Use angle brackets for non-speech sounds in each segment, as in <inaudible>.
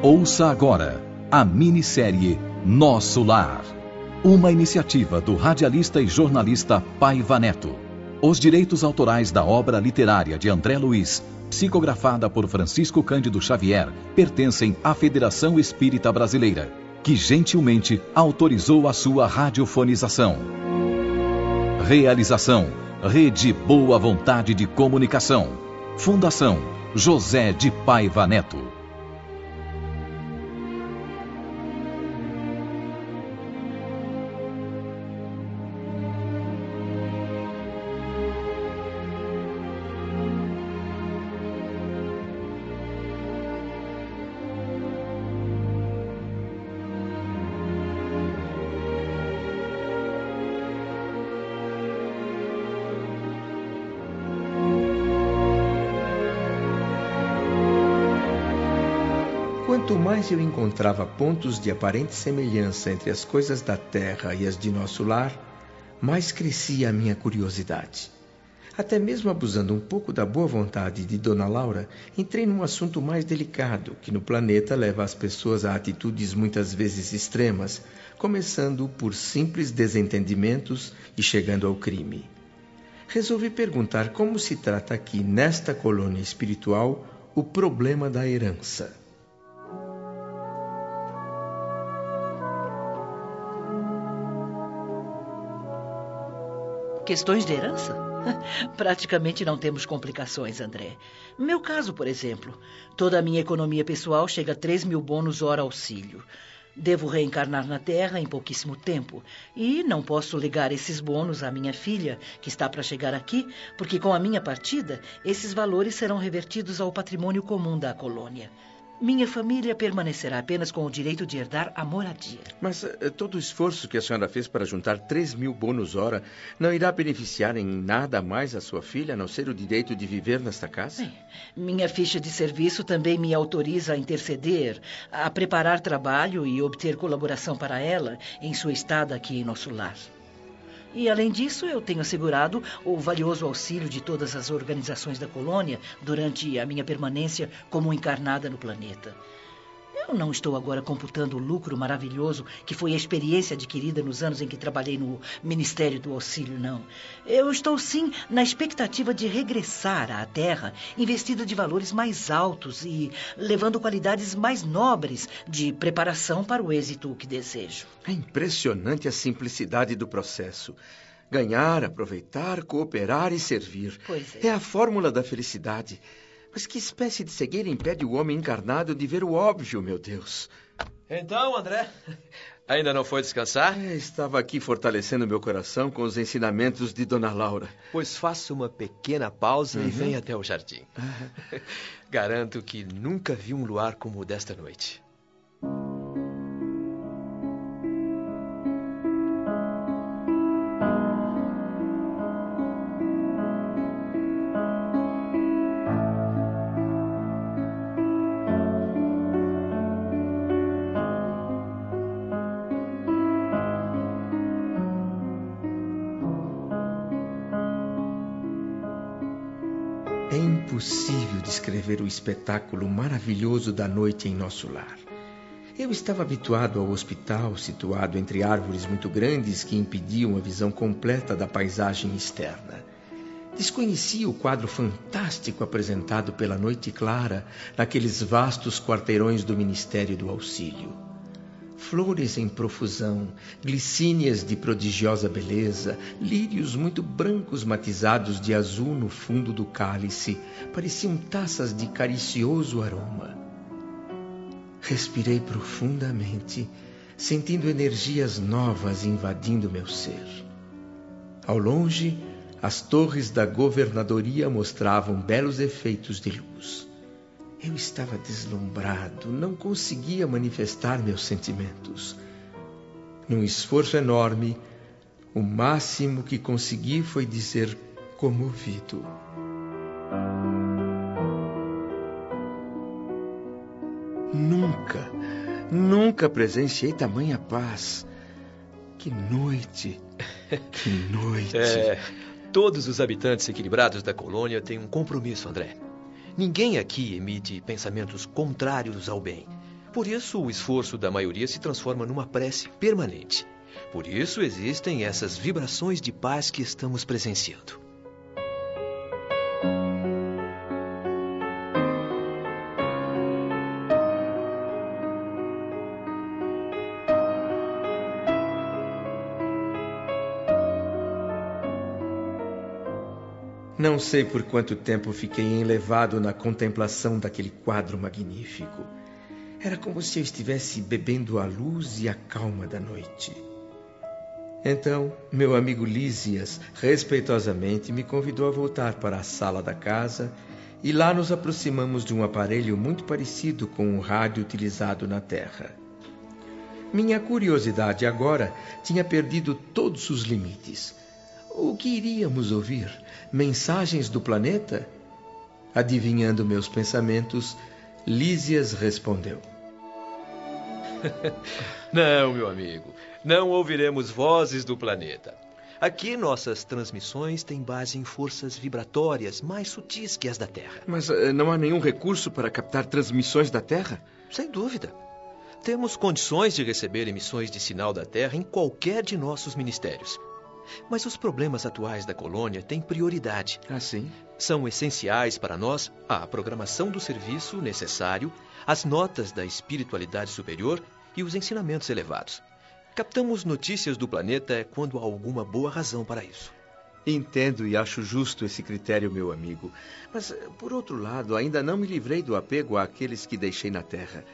Ouça agora a minissérie Nosso Lar. Uma iniciativa do radialista e jornalista Paiva Neto. Os direitos autorais da obra literária de André Luiz, psicografada por Francisco Cândido Xavier, pertencem à Federação Espírita Brasileira, que gentilmente autorizou a sua radiofonização. Realização: Rede Boa Vontade de Comunicação. Fundação José de Paiva Neto. Quanto mais eu encontrava pontos de aparente semelhança entre as coisas da terra e as de nosso lar, mais crescia a minha curiosidade. Até mesmo abusando um pouco da boa vontade de Dona Laura, entrei num assunto mais delicado que no planeta leva as pessoas a atitudes muitas vezes extremas, começando por simples desentendimentos e chegando ao crime. Resolvi perguntar como se trata aqui, nesta colônia espiritual, o problema da herança. Questões de herança? <laughs> Praticamente não temos complicações, André. Meu caso, por exemplo, toda a minha economia pessoal chega a 3 mil bônus hora auxílio. Devo reencarnar na Terra em pouquíssimo tempo. E não posso ligar esses bônus à minha filha, que está para chegar aqui, porque com a minha partida, esses valores serão revertidos ao patrimônio comum da colônia. Minha família permanecerá apenas com o direito de herdar a moradia. Mas eh, todo o esforço que a senhora fez para juntar 3 mil bônus hora não irá beneficiar em nada mais a sua filha, a não ser o direito de viver nesta casa? Bem, minha ficha de serviço também me autoriza a interceder, a preparar trabalho e obter colaboração para ela em sua estada aqui em nosso lar. E, além disso, eu tenho assegurado o valioso auxílio de todas as organizações da colônia durante a minha permanência como encarnada no planeta. Eu não estou agora computando o lucro maravilhoso que foi a experiência adquirida nos anos em que trabalhei no Ministério do Auxílio, não. Eu estou sim na expectativa de regressar à Terra investida de valores mais altos e levando qualidades mais nobres de preparação para o êxito que desejo. É impressionante a simplicidade do processo. Ganhar, aproveitar, cooperar e servir. Pois é. É a fórmula da felicidade. Mas que espécie de cegueira impede o homem encarnado de ver o óbvio, meu Deus? Então, André, <laughs> ainda não foi descansar? É, estava aqui fortalecendo meu coração com os ensinamentos de Dona Laura. Pois faça uma pequena pausa e venha até o jardim. <laughs> Garanto que nunca vi um luar como o desta noite. Descrever o espetáculo maravilhoso da noite em nosso lar. Eu estava habituado ao hospital, situado entre árvores muito grandes que impediam a visão completa da paisagem externa. Desconhecia o quadro fantástico apresentado pela noite clara naqueles vastos quarteirões do Ministério do Auxílio. Flores em profusão, glicínias de prodigiosa beleza, lírios muito brancos matizados de azul no fundo do cálice, pareciam taças de caricioso aroma. Respirei profundamente, sentindo energias novas invadindo meu ser. Ao longe, as torres da governadoria mostravam belos efeitos de luz. Eu estava deslumbrado, não conseguia manifestar meus sentimentos. Num esforço enorme, o máximo que consegui foi dizer comovido. Nunca, nunca presenciei tamanha paz. Que noite, que noite. É, todos os habitantes equilibrados da colônia têm um compromisso, André. Ninguém aqui emite pensamentos contrários ao bem. Por isso, o esforço da maioria se transforma numa prece permanente. Por isso existem essas vibrações de paz que estamos presenciando. Não sei por quanto tempo fiquei enlevado na contemplação daquele quadro magnífico. Era como se eu estivesse bebendo a luz e a calma da noite. Então, meu amigo Lísias, respeitosamente, me convidou a voltar para a sala da casa e lá nos aproximamos de um aparelho muito parecido com o rádio utilizado na Terra. Minha curiosidade agora tinha perdido todos os limites. O que iríamos ouvir? Mensagens do planeta? Adivinhando meus pensamentos, Lísias respondeu: <laughs> Não, meu amigo, não ouviremos vozes do planeta. Aqui nossas transmissões têm base em forças vibratórias mais sutis que as da Terra. Mas uh, não há nenhum recurso para captar transmissões da Terra? Sem dúvida. Temos condições de receber emissões de sinal da Terra em qualquer de nossos ministérios. Mas os problemas atuais da colônia têm prioridade. Ah, sim? São essenciais para nós a programação do serviço necessário, as notas da espiritualidade superior e os ensinamentos elevados. Captamos notícias do planeta quando há alguma boa razão para isso. Entendo e acho justo esse critério, meu amigo. Mas, por outro lado, ainda não me livrei do apego àqueles que deixei na Terra.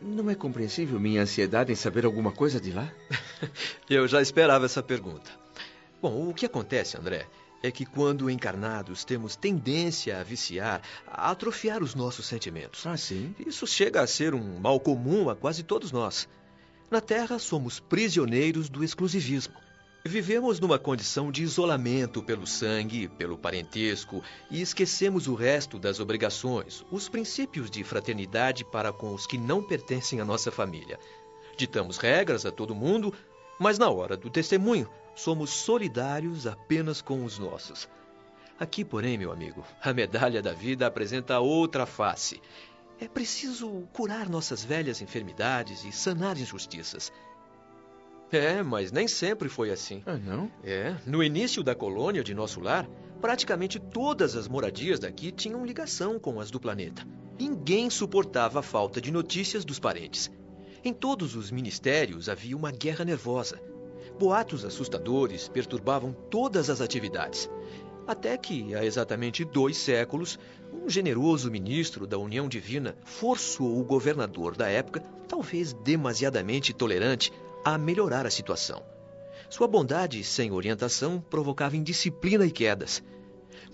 Não é compreensível minha ansiedade em saber alguma coisa de lá? <laughs> Eu já esperava essa pergunta. Bom, o que acontece, André, é que quando encarnados temos tendência a viciar, a atrofiar os nossos sentimentos. Ah, sim? Isso chega a ser um mal comum a quase todos nós. Na Terra, somos prisioneiros do exclusivismo. Vivemos numa condição de isolamento pelo sangue, pelo parentesco e esquecemos o resto das obrigações, os princípios de fraternidade para com os que não pertencem à nossa família. Ditamos regras a todo mundo, mas na hora do testemunho, somos solidários apenas com os nossos. Aqui, porém, meu amigo, a medalha da vida apresenta outra face. É preciso curar nossas velhas enfermidades e sanar injustiças. É, mas nem sempre foi assim. Ah, não? É, no início da colônia de nosso lar, praticamente todas as moradias daqui tinham ligação com as do planeta. Ninguém suportava a falta de notícias dos parentes. Em todos os ministérios havia uma guerra nervosa. Boatos assustadores perturbavam todas as atividades. Até que, há exatamente dois séculos, um generoso ministro da União Divina forçou o governador da época, talvez demasiadamente tolerante, a melhorar a situação. Sua bondade sem orientação provocava indisciplina e quedas.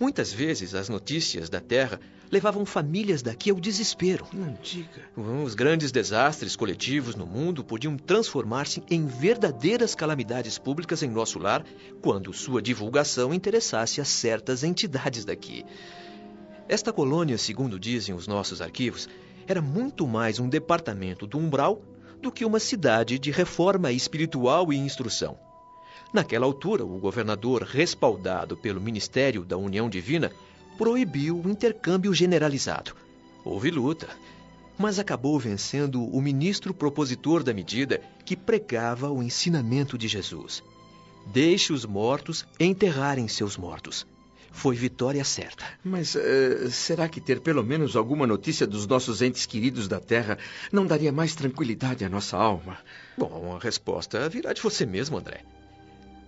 Muitas vezes as notícias da Terra levavam famílias daqui ao desespero. Não diga. Os grandes desastres coletivos no mundo podiam transformar-se em verdadeiras calamidades públicas em nosso lar quando sua divulgação interessasse a certas entidades daqui. Esta colônia, segundo dizem os nossos arquivos, era muito mais um departamento do umbral do que uma cidade de reforma espiritual e instrução. Naquela altura, o governador, respaldado pelo Ministério da União Divina, proibiu o intercâmbio generalizado. Houve luta, mas acabou vencendo o ministro propositor da medida que pregava o ensinamento de Jesus. Deixe os mortos enterrarem seus mortos. Foi vitória certa. Mas uh, será que ter pelo menos alguma notícia dos nossos entes queridos da Terra não daria mais tranquilidade à nossa alma? Bom, a resposta virá de você mesmo, André.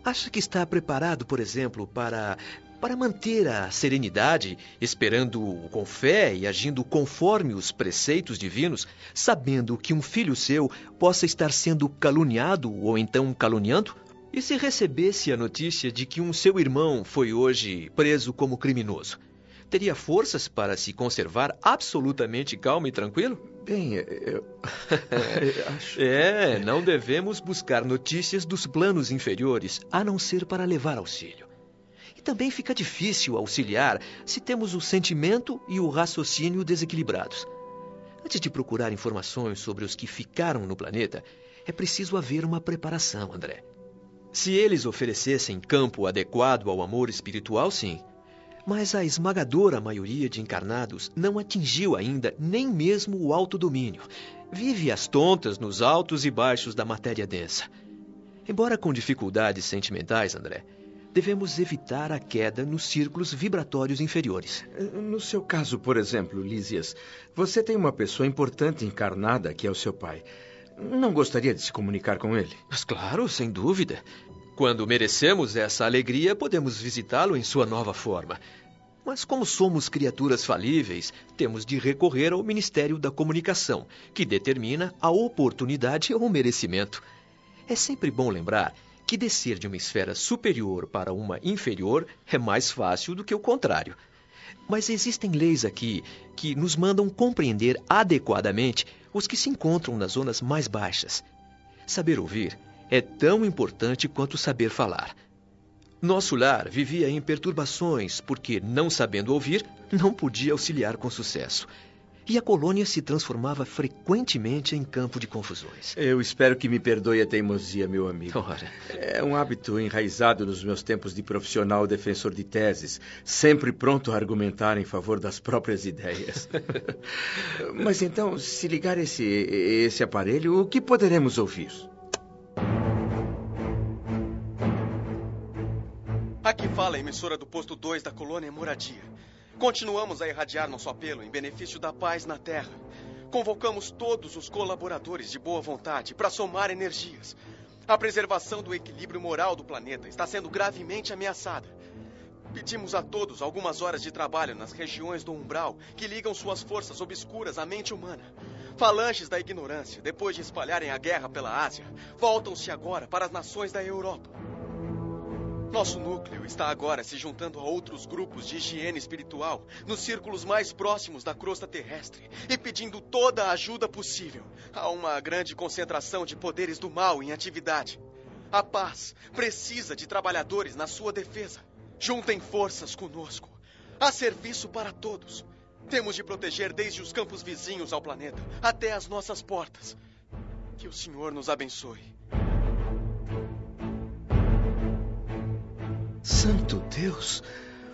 Acha que está preparado, por exemplo, para para manter a serenidade, esperando com fé e agindo conforme os preceitos divinos, sabendo que um filho seu possa estar sendo caluniado ou então caluniando? E se recebesse a notícia de que um seu irmão foi hoje preso como criminoso? Teria forças para se conservar absolutamente calmo e tranquilo? Bem, eu. <laughs> acho. É, não devemos buscar notícias dos planos inferiores, a não ser para levar auxílio. E também fica difícil auxiliar se temos o sentimento e o raciocínio desequilibrados. Antes de procurar informações sobre os que ficaram no planeta, é preciso haver uma preparação, André. Se eles oferecessem campo adequado ao amor espiritual, sim. Mas a esmagadora maioria de encarnados não atingiu ainda nem mesmo o autodomínio. Vive às tontas nos altos e baixos da matéria densa. Embora com dificuldades sentimentais, André, devemos evitar a queda nos círculos vibratórios inferiores. No seu caso, por exemplo, Lísias, você tem uma pessoa importante encarnada que é o seu pai. Não gostaria de se comunicar com ele? Mas claro, sem dúvida. Quando merecemos essa alegria, podemos visitá-lo em sua nova forma. Mas como somos criaturas falíveis, temos de recorrer ao Ministério da Comunicação, que determina a oportunidade ou merecimento. É sempre bom lembrar que descer de uma esfera superior para uma inferior é mais fácil do que o contrário. Mas existem leis aqui que nos mandam compreender adequadamente os que se encontram nas zonas mais baixas. Saber ouvir é tão importante quanto saber falar. Nosso lar vivia em perturbações porque, não sabendo ouvir, não podia auxiliar com sucesso e a colônia se transformava frequentemente em campo de confusões. Eu espero que me perdoe a teimosia, meu amigo. Ora. É um hábito enraizado nos meus tempos de profissional defensor de teses, sempre pronto a argumentar em favor das próprias ideias. <laughs> Mas então, se ligar esse, esse aparelho, o que poderemos ouvir? Fala emissora do posto 2 da colônia Moradia. Continuamos a irradiar nosso apelo em benefício da paz na Terra. Convocamos todos os colaboradores de boa vontade para somar energias. A preservação do equilíbrio moral do planeta está sendo gravemente ameaçada. Pedimos a todos algumas horas de trabalho nas regiões do umbral que ligam suas forças obscuras à mente humana. Falanges da ignorância, depois de espalharem a guerra pela Ásia, voltam-se agora para as nações da Europa. Nosso núcleo está agora se juntando a outros grupos de higiene espiritual nos círculos mais próximos da crosta terrestre e pedindo toda a ajuda possível. Há uma grande concentração de poderes do mal em atividade. A paz precisa de trabalhadores na sua defesa. Juntem forças conosco. Há serviço para todos. Temos de proteger desde os campos vizinhos ao planeta até as nossas portas. Que o Senhor nos abençoe. Santo Deus!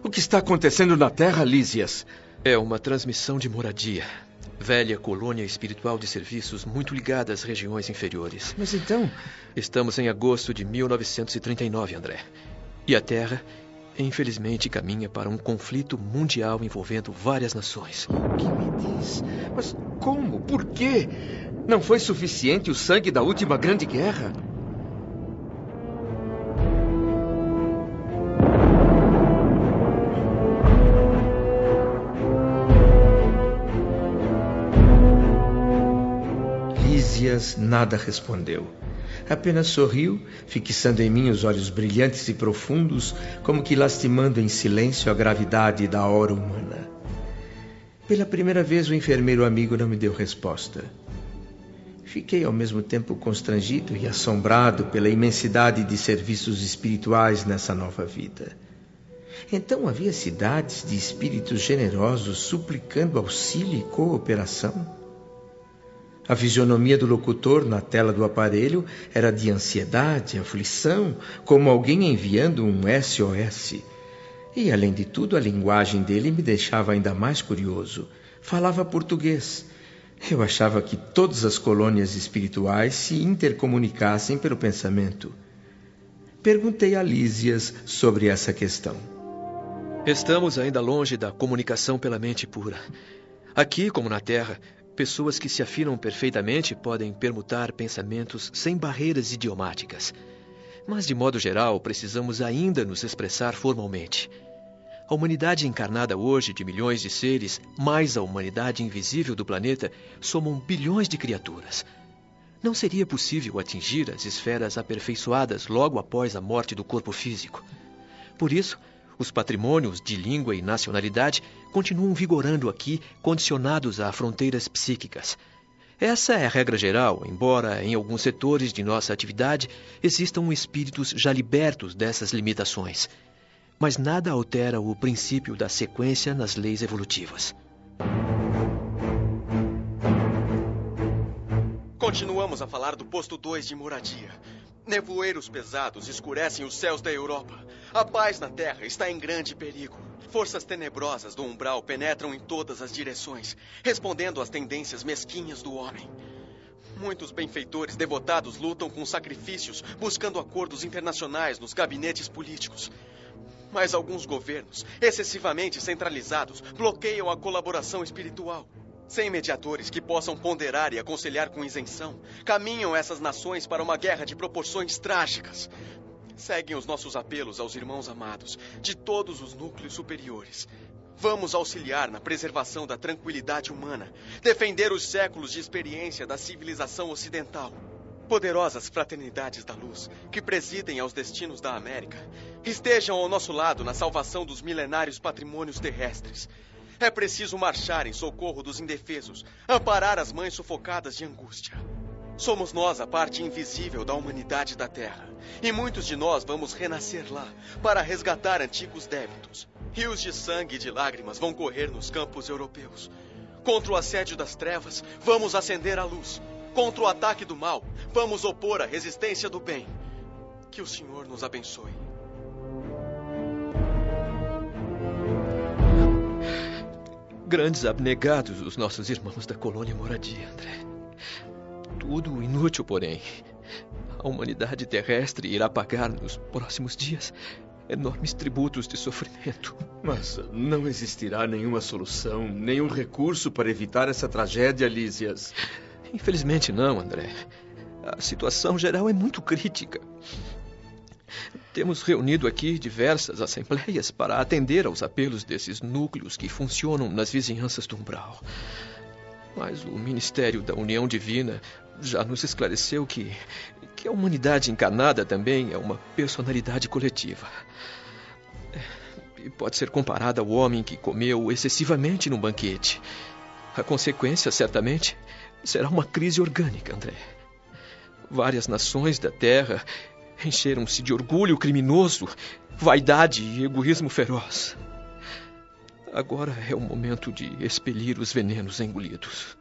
O que está acontecendo na Terra, Lísias? É uma transmissão de moradia. Velha colônia espiritual de serviços muito ligada às regiões inferiores. Mas então. Estamos em agosto de 1939, André. E a Terra, infelizmente, caminha para um conflito mundial envolvendo várias nações. O que me diz? Mas como? Por quê? Não foi suficiente o sangue da última grande guerra? Nada respondeu. Apenas sorriu, fixando em mim os olhos brilhantes e profundos, como que lastimando em silêncio a gravidade da hora humana. Pela primeira vez, o enfermeiro amigo não me deu resposta. Fiquei ao mesmo tempo constrangido e assombrado pela imensidade de serviços espirituais nessa nova vida. Então havia cidades de espíritos generosos suplicando auxílio e cooperação? A fisionomia do locutor na tela do aparelho era de ansiedade, aflição, como alguém enviando um SOS. E, além de tudo, a linguagem dele me deixava ainda mais curioso. Falava português. Eu achava que todas as colônias espirituais se intercomunicassem pelo pensamento. Perguntei a Lísias sobre essa questão. Estamos ainda longe da comunicação pela mente pura. Aqui, como na Terra, Pessoas que se afinam perfeitamente podem permutar pensamentos sem barreiras idiomáticas. Mas, de modo geral, precisamos ainda nos expressar formalmente. A humanidade encarnada hoje de milhões de seres, mais a humanidade invisível do planeta, somam bilhões de criaturas. Não seria possível atingir as esferas aperfeiçoadas logo após a morte do corpo físico. Por isso, os patrimônios de língua e nacionalidade continuam vigorando aqui, condicionados a fronteiras psíquicas. Essa é a regra geral, embora em alguns setores de nossa atividade existam espíritos já libertos dessas limitações. Mas nada altera o princípio da sequência nas leis evolutivas. Continuamos a falar do posto 2 de moradia. Nevoeiros pesados escurecem os céus da Europa. A paz na Terra está em grande perigo. Forças tenebrosas do umbral penetram em todas as direções, respondendo às tendências mesquinhas do homem. Muitos benfeitores devotados lutam com sacrifícios, buscando acordos internacionais nos gabinetes políticos. Mas alguns governos, excessivamente centralizados, bloqueiam a colaboração espiritual. Sem mediadores que possam ponderar e aconselhar com isenção, caminham essas nações para uma guerra de proporções trágicas. Seguem os nossos apelos aos irmãos amados, de todos os núcleos superiores. Vamos auxiliar na preservação da tranquilidade humana, defender os séculos de experiência da civilização ocidental. Poderosas fraternidades da luz, que presidem aos destinos da América, estejam ao nosso lado na salvação dos milenários patrimônios terrestres. É preciso marchar em socorro dos indefesos, amparar as mães sufocadas de angústia. Somos nós a parte invisível da humanidade da Terra, e muitos de nós vamos renascer lá para resgatar antigos débitos. Rios de sangue e de lágrimas vão correr nos campos europeus. Contra o assédio das trevas, vamos acender a luz. Contra o ataque do mal, vamos opor a resistência do bem. Que o Senhor nos abençoe. Grandes abnegados os nossos irmãos da colônia moradia, André. Tudo inútil, porém. A humanidade terrestre irá pagar nos próximos dias enormes tributos de sofrimento. Mas não existirá nenhuma solução, nenhum recurso para evitar essa tragédia, Lísias. Infelizmente não, André. A situação geral é muito crítica. Temos reunido aqui diversas assembleias para atender aos apelos desses núcleos que funcionam nas vizinhanças do umbral. Mas o Ministério da União Divina já nos esclareceu que, que a humanidade encarnada também é uma personalidade coletiva. E pode ser comparada ao homem que comeu excessivamente no banquete. A consequência, certamente, será uma crise orgânica, André. Várias nações da Terra encheram-se de orgulho criminoso, vaidade e egoísmo feroz. Agora é o momento de expelir os venenos engolidos.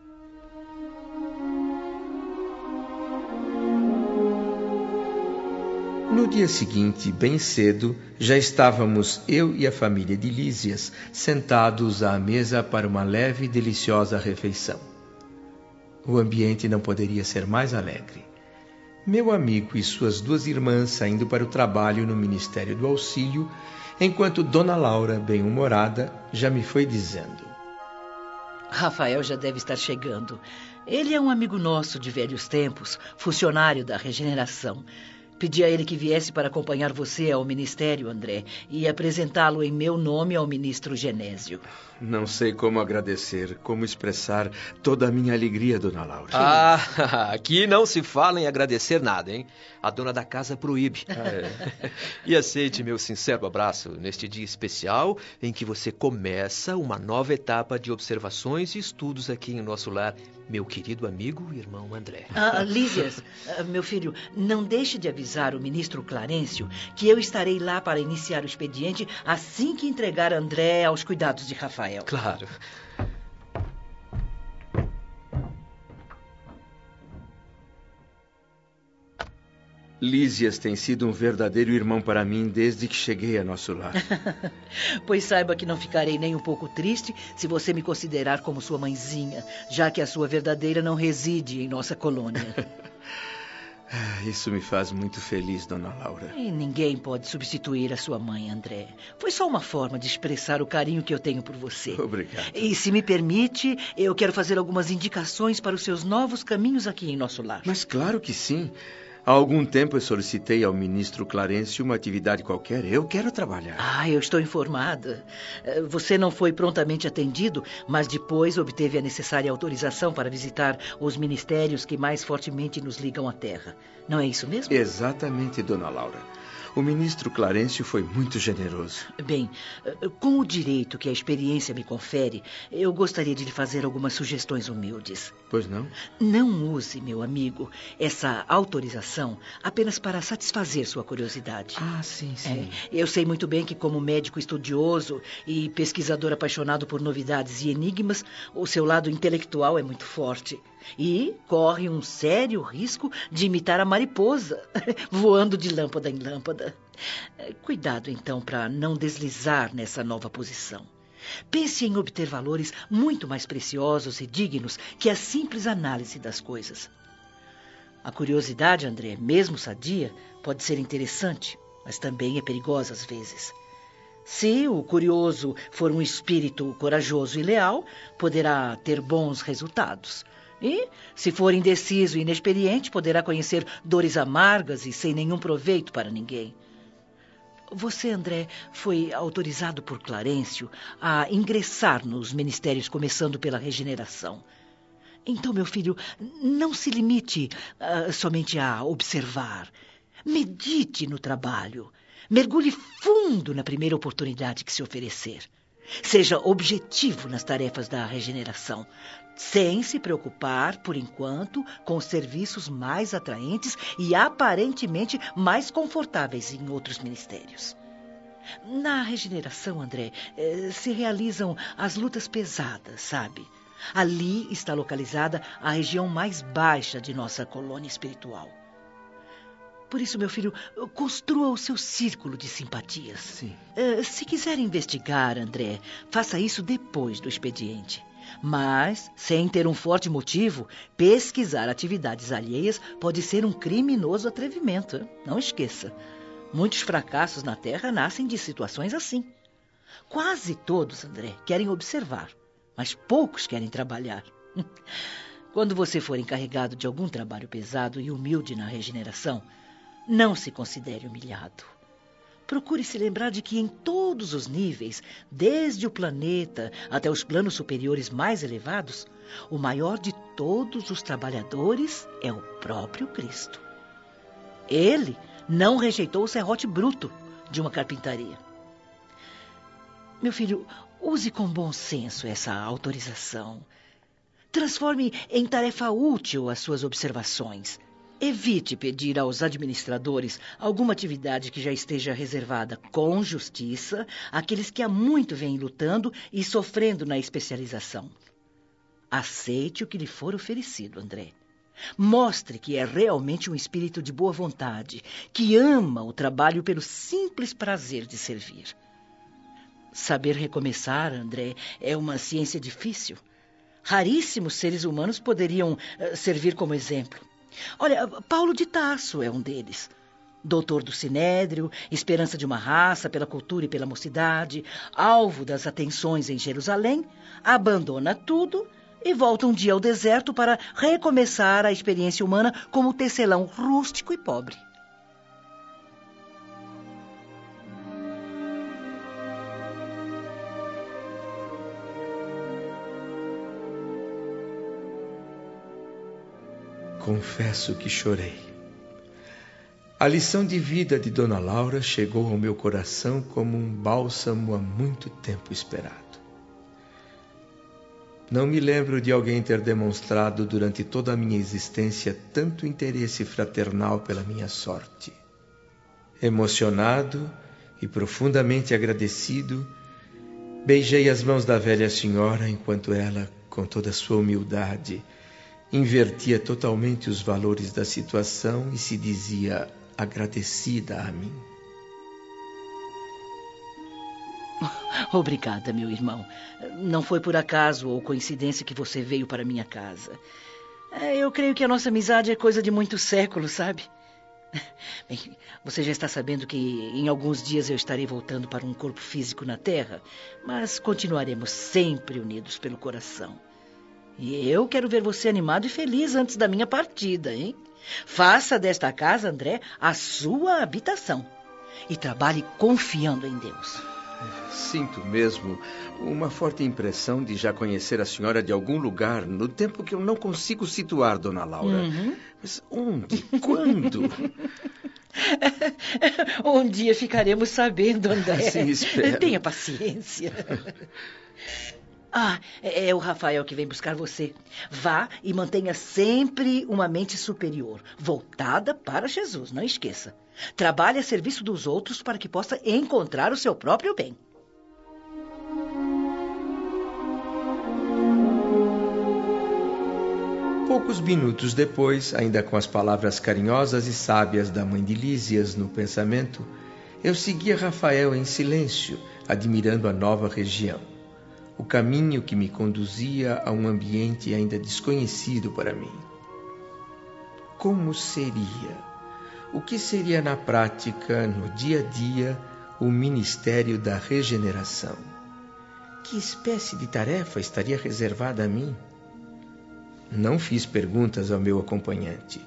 No dia seguinte, bem cedo, já estávamos eu e a família de Lísias sentados à mesa para uma leve e deliciosa refeição. O ambiente não poderia ser mais alegre. Meu amigo e suas duas irmãs saindo para o trabalho no Ministério do Auxílio, enquanto Dona Laura, bem-humorada, já me foi dizendo: Rafael já deve estar chegando. Ele é um amigo nosso de velhos tempos, funcionário da regeneração. Pedi a ele que viesse para acompanhar você ao ministério, André, e apresentá-lo em meu nome ao ministro Genésio. Não sei como agradecer, como expressar toda a minha alegria, dona Laura. Ah, <laughs> aqui não se fala em agradecer nada, hein? A dona da casa proíbe. Ah, é. <laughs> e aceite meu sincero abraço neste dia especial em que você começa uma nova etapa de observações e estudos aqui em nosso lar meu querido amigo e irmão André. Ah, Lísias, ah, meu filho, não deixe de avisar o ministro Clarencio que eu estarei lá para iniciar o expediente assim que entregar André aos cuidados de Rafael. Claro. Lísias tem sido um verdadeiro irmão para mim desde que cheguei a nosso lar. <laughs> pois saiba que não ficarei nem um pouco triste se você me considerar como sua mãezinha, já que a sua verdadeira não reside em nossa colônia. <laughs> Ah, isso me faz muito feliz, dona Laura. E ninguém pode substituir a sua mãe, André. Foi só uma forma de expressar o carinho que eu tenho por você. Obrigado. E se me permite, eu quero fazer algumas indicações para os seus novos caminhos aqui em nosso lar. Mas claro que sim. Há algum tempo eu solicitei ao ministro Clarence uma atividade qualquer. Eu quero trabalhar. Ah, eu estou informada. Eh, você não foi prontamente atendido, mas depois obteve a necessária autorização para visitar os ministérios que mais fortemente nos ligam à Terra. Não é isso mesmo? Exatamente, dona Laura. O ministro Clarencio foi muito generoso. Bem, com o direito que a experiência me confere, eu gostaria de lhe fazer algumas sugestões humildes. Pois não? Não use, meu amigo, essa autorização apenas para satisfazer sua curiosidade. Ah, sim, sim. É, eu sei muito bem que, como médico estudioso e pesquisador apaixonado por novidades e enigmas, o seu lado intelectual é muito forte. E corre um sério risco de imitar a mariposa, <laughs> voando de lâmpada em lâmpada. Cuidado, então, para não deslizar nessa nova posição. Pense em obter valores muito mais preciosos e dignos que a simples análise das coisas. A curiosidade, André, mesmo sadia, pode ser interessante, mas também é perigosa às vezes. Se o curioso for um espírito corajoso e leal, poderá ter bons resultados. E, se for indeciso e inexperiente, poderá conhecer dores amargas e sem nenhum proveito para ninguém. Você, André, foi autorizado por Clarencio a ingressar nos ministérios, começando pela regeneração. Então, meu filho, não se limite uh, somente a observar. Medite no trabalho. Mergulhe fundo na primeira oportunidade que se oferecer. Seja objetivo nas tarefas da regeneração, sem se preocupar, por enquanto, com os serviços mais atraentes e aparentemente mais confortáveis em outros ministérios. Na regeneração, André, eh, se realizam as lutas pesadas, sabe? Ali está localizada a região mais baixa de nossa colônia espiritual. Por isso, meu filho, construa o seu círculo de simpatias. Sim. Uh, se quiser investigar, André, faça isso depois do expediente. Mas, sem ter um forte motivo, pesquisar atividades alheias pode ser um criminoso atrevimento. Não esqueça. Muitos fracassos na Terra nascem de situações assim. Quase todos, André, querem observar, mas poucos querem trabalhar. <laughs> Quando você for encarregado de algum trabalho pesado e humilde na regeneração, não se considere humilhado. Procure se lembrar de que em todos os níveis, desde o planeta até os planos superiores mais elevados, o maior de todos os trabalhadores é o próprio Cristo. Ele não rejeitou o serrote bruto de uma carpintaria. Meu filho, use com bom senso essa autorização. Transforme em tarefa útil as suas observações Evite pedir aos administradores alguma atividade que já esteja reservada com justiça àqueles que há muito vêm lutando e sofrendo na especialização. Aceite o que lhe for oferecido, André. Mostre que é realmente um espírito de boa vontade, que ama o trabalho pelo simples prazer de servir. Saber recomeçar, André, é uma ciência difícil. Raríssimos seres humanos poderiam uh, servir como exemplo. Olha, Paulo de Tarso é um deles. Doutor do Sinédrio, esperança de uma raça pela cultura e pela mocidade, alvo das atenções em Jerusalém, abandona tudo e volta um dia ao deserto para recomeçar a experiência humana como tecelão rústico e pobre. Confesso que chorei. A lição de vida de Dona Laura chegou ao meu coração como um bálsamo há muito tempo esperado. Não me lembro de alguém ter demonstrado durante toda a minha existência tanto interesse fraternal pela minha sorte. Emocionado e profundamente agradecido, beijei as mãos da velha senhora enquanto ela, com toda sua humildade, invertia totalmente os valores da situação e se dizia agradecida a mim. <laughs> Obrigada, meu irmão. Não foi por acaso ou coincidência que você veio para minha casa. É, eu creio que a nossa amizade é coisa de muitos séculos, sabe? <laughs> Bem, você já está sabendo que em alguns dias eu estarei voltando para um corpo físico na Terra, mas continuaremos sempre unidos pelo coração. E eu quero ver você animado e feliz antes da minha partida, hein? Faça desta casa, André, a sua habitação. E trabalhe confiando em Deus. Sinto mesmo uma forte impressão de já conhecer a senhora de algum lugar, no tempo que eu não consigo situar, dona Laura. Uhum. Mas onde? Quando? <laughs> um dia ficaremos sabendo, André. Sim, espero. Tenha paciência. <laughs> Ah, é, é o Rafael que vem buscar você. Vá e mantenha sempre uma mente superior, voltada para Jesus, não esqueça. Trabalhe a serviço dos outros para que possa encontrar o seu próprio bem. Poucos minutos depois, ainda com as palavras carinhosas e sábias da mãe de Lísias no pensamento, Eu seguia Rafael em silêncio, admirando a nova região, o caminho que me conduzia a um ambiente ainda desconhecido para mim. Como seria? O que seria na prática, no dia a dia, o ministério da regeneração? Que espécie de tarefa estaria reservada a mim? Não fiz perguntas ao meu acompanhante.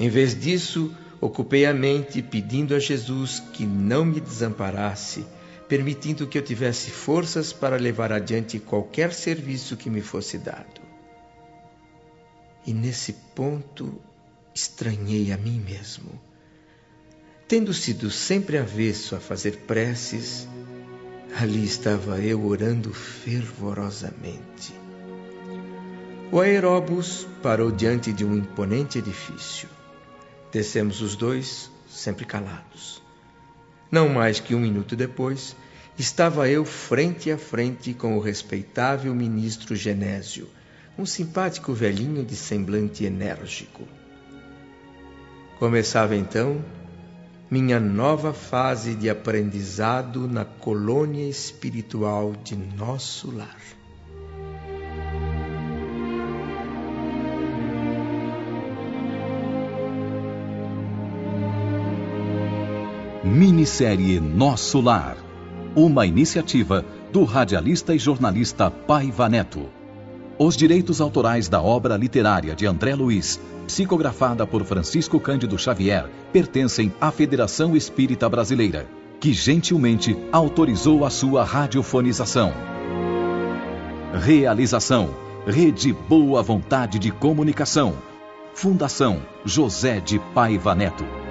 Em vez disso, ocupei a mente pedindo a Jesus que não me desamparasse, permitindo que eu tivesse forças para levar adiante qualquer serviço que me fosse dado. E nesse ponto estranhei a mim mesmo. Tendo sido sempre avesso a fazer preces, ali estava eu orando fervorosamente. O aeróbus parou diante de um imponente edifício. Descemos os dois, sempre calados. Não mais que um minuto depois, estava eu frente a frente com o respeitável ministro Genésio, um simpático velhinho de semblante enérgico. Começava então minha nova fase de aprendizado na colônia espiritual de nosso lar. Minissérie Nosso Lar. Uma iniciativa do radialista e jornalista Paiva Neto. Os direitos autorais da obra literária de André Luiz, psicografada por Francisco Cândido Xavier, pertencem à Federação Espírita Brasileira, que gentilmente autorizou a sua radiofonização. Realização: Rede Boa Vontade de Comunicação. Fundação José de Paiva Neto.